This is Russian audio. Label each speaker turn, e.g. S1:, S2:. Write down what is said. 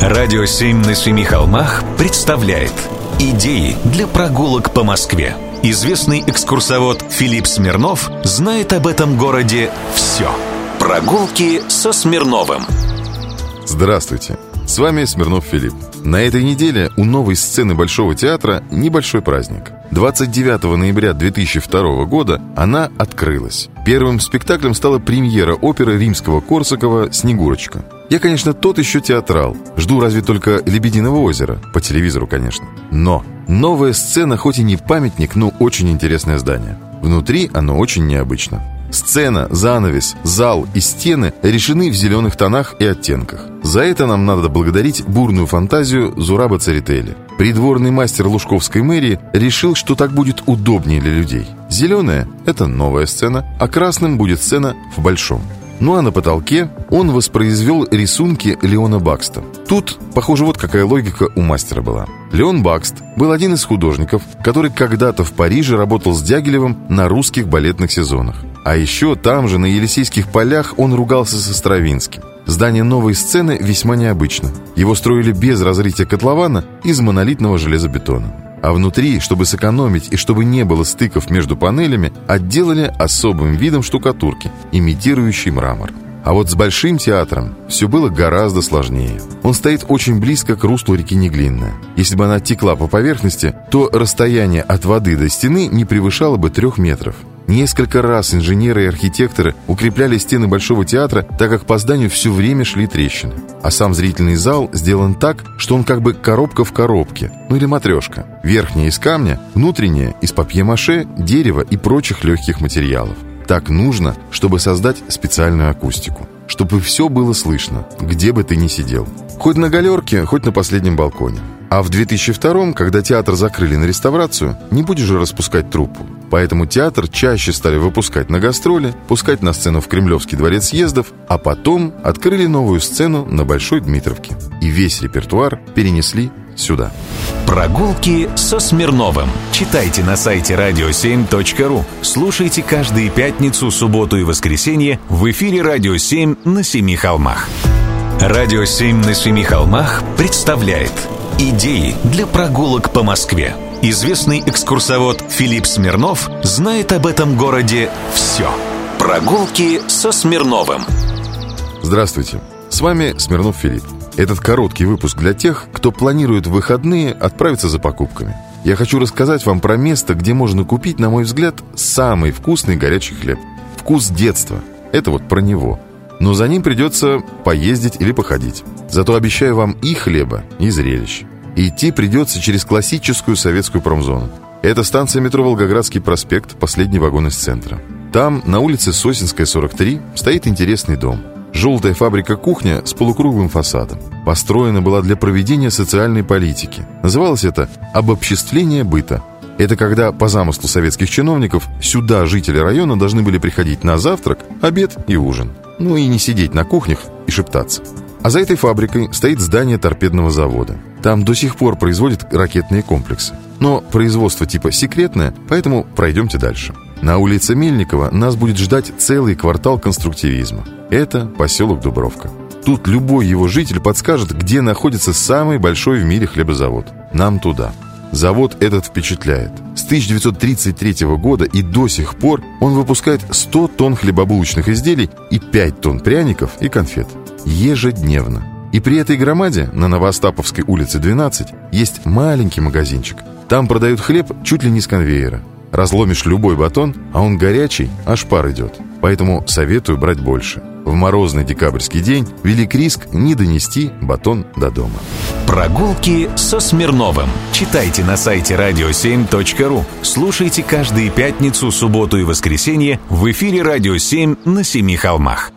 S1: Радио «Семь на семи холмах» представляет Идеи для прогулок по Москве Известный экскурсовод Филипп Смирнов знает об этом городе все Прогулки со Смирновым.
S2: Здравствуйте, с вами Смирнов Филипп На этой неделе у новой сцены Большого театра небольшой праздник 29 ноября 2002 года она открылась Первым спектаклем стала премьера оперы римского Корсакова «Снегурочка» Я, конечно, тот еще театрал. Жду разве только «Лебединого озера». По телевизору, конечно. Но новая сцена хоть и не памятник, но очень интересное здание. Внутри оно очень необычно. Сцена, занавес, зал и стены решены в зеленых тонах и оттенках. За это нам надо благодарить бурную фантазию Зураба Церетели. Придворный мастер Лужковской мэрии решил, что так будет удобнее для людей. Зеленая – это новая сцена, а красным будет сцена в большом. Ну а на потолке он воспроизвел рисунки Леона Бакста. Тут, похоже, вот какая логика у мастера была. Леон Бакст был один из художников, который когда-то в Париже работал с Дягилевым на русских балетных сезонах. А еще там же, на Елисейских полях, он ругался со Стравинским. Здание новой сцены весьма необычно. Его строили без разрытия котлована из монолитного железобетона. А внутри, чтобы сэкономить и чтобы не было стыков между панелями, отделали особым видом штукатурки, имитирующей мрамор. А вот с Большим театром все было гораздо сложнее. Он стоит очень близко к руслу реки Неглинная. Если бы она текла по поверхности, то расстояние от воды до стены не превышало бы трех метров. Несколько раз инженеры и архитекторы укрепляли стены Большого театра, так как по зданию все время шли трещины. А сам зрительный зал сделан так, что он как бы коробка в коробке, ну или матрешка. Верхняя из камня, внутренняя из папье-маше, дерева и прочих легких материалов. Так нужно, чтобы создать специальную акустику. Чтобы все было слышно, где бы ты ни сидел. Хоть на галерке, хоть на последнем балконе. А в 2002 когда театр закрыли на реставрацию, не будешь же распускать труппу. Поэтому театр чаще стали выпускать на гастроли, пускать на сцену в Кремлевский дворец съездов, а потом открыли новую сцену на Большой Дмитровке. И весь репертуар перенесли сюда.
S1: Прогулки со Смирновым. Читайте на сайте radio7.ru. Слушайте каждые пятницу, субботу и воскресенье в эфире «Радио 7» на Семи холмах. «Радио 7» на Семи холмах представляет – Идеи для прогулок по Москве. Известный экскурсовод Филипп Смирнов знает об этом городе все. Прогулки со Смирновым.
S2: Здравствуйте, с вами Смирнов Филипп. Этот короткий выпуск для тех, кто планирует в выходные отправиться за покупками. Я хочу рассказать вам про место, где можно купить, на мой взгляд, самый вкусный горячий хлеб. Вкус детства. Это вот про него. Но за ним придется поездить или походить. Зато обещаю вам и хлеба, и зрелищ. Идти придется через классическую советскую промзону. Это станция метро Волгоградский проспект, последний вагон из центра. Там, на улице Сосинская, 43, стоит интересный дом. Желтая фабрика-кухня с полукруглым фасадом. Построена была для проведения социальной политики. Называлось это «обобществление быта». Это когда, по замыслу советских чиновников, сюда жители района должны были приходить на завтрак, обед и ужин. Ну и не сидеть на кухнях и шептаться. А за этой фабрикой стоит здание торпедного завода. Там до сих пор производят ракетные комплексы. Но производство типа секретное, поэтому пройдемте дальше. На улице Мельникова нас будет ждать целый квартал конструктивизма. Это поселок Дубровка. Тут любой его житель подскажет, где находится самый большой в мире хлебозавод. Нам туда. Завод этот впечатляет. С 1933 года и до сих пор он выпускает 100 тонн хлебобулочных изделий и 5 тонн пряников и конфет ежедневно. И при этой громаде на Новоостаповской улице 12 есть маленький магазинчик. Там продают хлеб чуть ли не с конвейера. Разломишь любой батон, а он горячий, аж пар идет. Поэтому советую брать больше. В морозный декабрьский день велик риск не донести батон до дома.
S1: Прогулки со Смирновым. Читайте на сайте radio7.ru. Слушайте каждые пятницу, субботу и воскресенье в эфире «Радио 7» на Семи холмах.